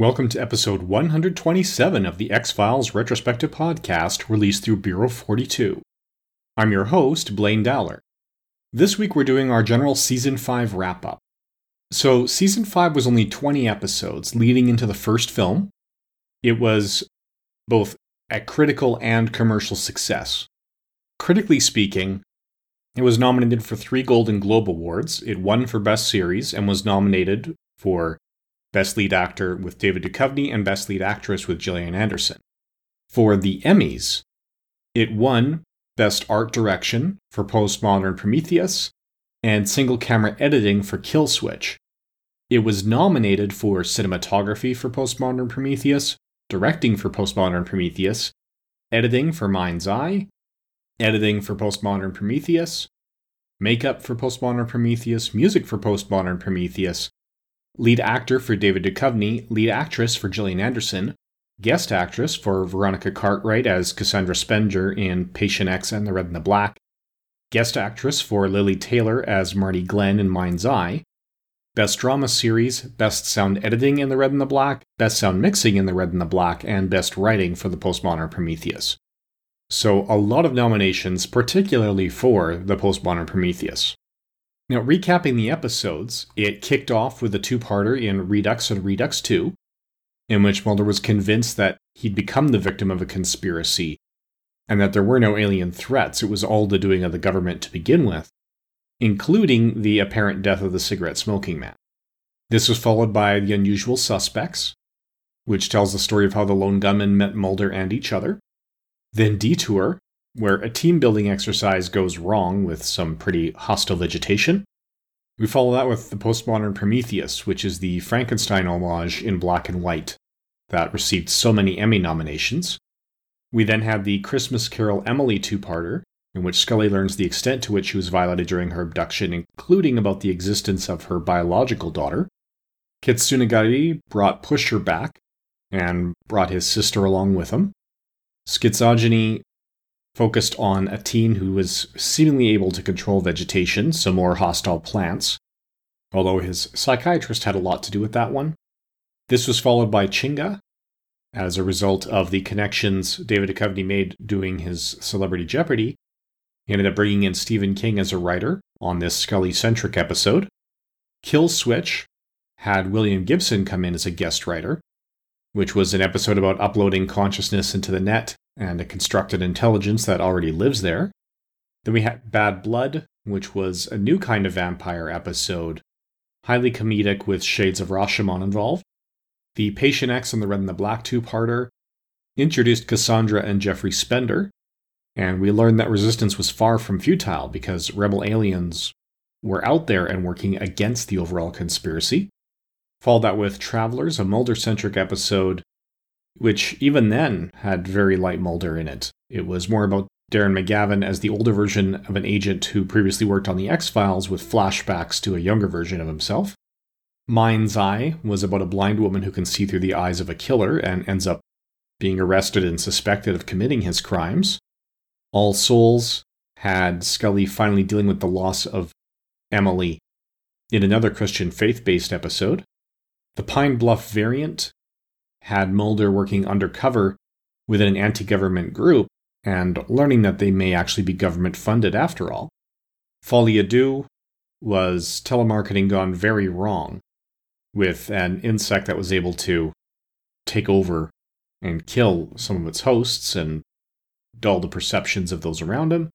Welcome to episode 127 of the X Files retrospective podcast released through Bureau 42. I'm your host, Blaine Dowler. This week we're doing our general season 5 wrap up. So, season 5 was only 20 episodes leading into the first film. It was both a critical and commercial success. Critically speaking, it was nominated for three Golden Globe Awards. It won for Best Series and was nominated for Best Lead Actor with David Duchovny and Best Lead Actress with Gillian Anderson. For the Emmys, it won Best Art Direction for Postmodern Prometheus and Single Camera Editing for Kill Switch. It was nominated for Cinematography for Postmodern Prometheus, Directing for Postmodern Prometheus, Editing for Mind's Eye, Editing for Postmodern Prometheus, Makeup for Postmodern Prometheus, Music for Postmodern Prometheus, Lead actor for David Duchovny, lead actress for Gillian Anderson, guest actress for Veronica Cartwright as Cassandra Spender in Patient X and the Red and the Black, guest actress for Lili Taylor as Marty Glenn in Mind's Eye, Best Drama Series, Best Sound Editing in The Red and the Black, Best Sound Mixing in The Red and the Black, and Best Writing for the Postmodern Prometheus. So, a lot of nominations, particularly for the Postmodern Prometheus. Now, recapping the episodes, it kicked off with a two parter in Redux and Redux 2, in which Mulder was convinced that he'd become the victim of a conspiracy and that there were no alien threats. It was all the doing of the government to begin with, including the apparent death of the cigarette smoking man. This was followed by The Unusual Suspects, which tells the story of how the lone gunman met Mulder and each other. Then Detour, where a team building exercise goes wrong with some pretty hostile vegetation. We follow that with the postmodern Prometheus, which is the Frankenstein homage in black and white that received so many Emmy nominations. We then had the Christmas Carol Emily two parter, in which Scully learns the extent to which she was violated during her abduction, including about the existence of her biological daughter. Kitsunegari brought Pusher back and brought his sister along with him. Schizogeny focused on a teen who was seemingly able to control vegetation, some more hostile plants, although his psychiatrist had a lot to do with that one. This was followed by Chinga, as a result of the connections David Duchovny made doing his Celebrity Jeopardy. He ended up bringing in Stephen King as a writer on this Scully centric episode. Kill Switch had William Gibson come in as a guest writer, which was an episode about uploading consciousness into the net and a constructed intelligence that already lives there. Then we had Bad Blood, which was a new kind of vampire episode, highly comedic with shades of Rashomon involved. The Patient X and the Red and the Black two parter introduced Cassandra and Jeffrey Spender, and we learned that resistance was far from futile because rebel aliens were out there and working against the overall conspiracy. Followed that with Travelers, a Mulder centric episode which even then had very light Mulder in it. It was more about Darren McGavin as the older version of an agent who previously worked on the X Files with flashbacks to a younger version of himself. Mind's Eye was about a blind woman who can see through the eyes of a killer and ends up being arrested and suspected of committing his crimes. All Souls had Scully finally dealing with the loss of Emily in another Christian faith based episode. The Pine Bluff variant had Mulder working undercover within an anti government group and learning that they may actually be government funded after all. À Deux was telemarketing gone very wrong, with an insect that was able to take over and kill some of its hosts and dull the perceptions of those around him.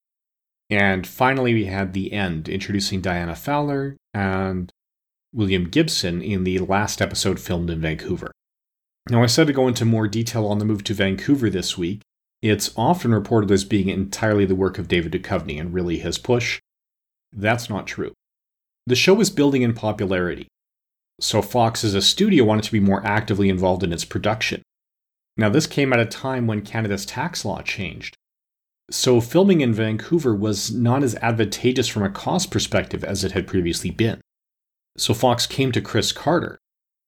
And finally, we had the end, introducing Diana Fowler and William Gibson in the last episode filmed in Vancouver. Now, I said to go into more detail on the move to Vancouver this week. It's often reported as being entirely the work of David Duchovny and really his push. That's not true. The show is building in popularity, so Fox as a studio wanted to be more actively involved in its production. Now, this came at a time when Canada's tax law changed. So, filming in Vancouver was not as advantageous from a cost perspective as it had previously been. So, Fox came to Chris Carter,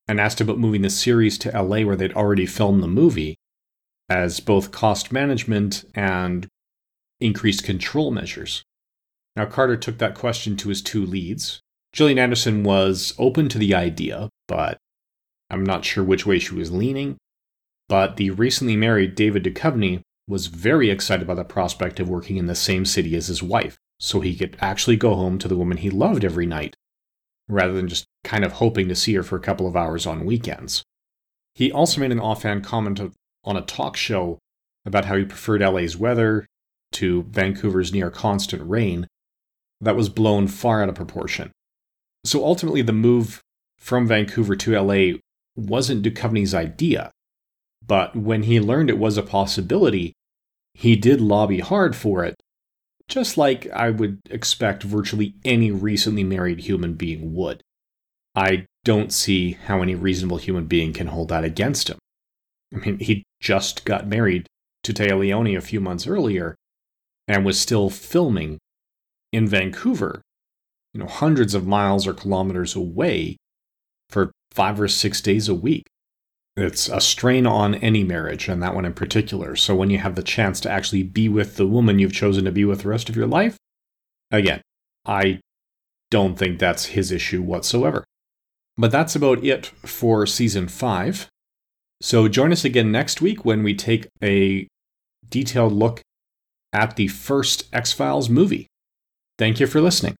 and asked about moving the series to LA where they'd already filmed the movie as both cost management and increased control measures. Now, Carter took that question to his two leads. Gillian Anderson was open to the idea, but I'm not sure which way she was leaning, but the recently married David Duchovny was very excited by the prospect of working in the same city as his wife, so he could actually go home to the woman he loved every night, rather than just kind of hoping to see her for a couple of hours on weekends. He also made an offhand comment on a talk show about how he preferred LA's weather to Vancouver's near constant rain that was blown far out of proportion. So ultimately, the move from Vancouver to LA wasn't Duchovny's idea. But when he learned it was a possibility, he did lobby hard for it, just like I would expect virtually any recently married human being would. I don't see how any reasonable human being can hold that against him. I mean, he just got married to Téa Leoni a few months earlier and was still filming in Vancouver, you know, hundreds of miles or kilometers away for five or six days a week it's a strain on any marriage and that one in particular. So when you have the chance to actually be with the woman you've chosen to be with the rest of your life, again, I don't think that's his issue whatsoever. But that's about it for season 5. So join us again next week when we take a detailed look at the first X Files movie. Thank you for listening.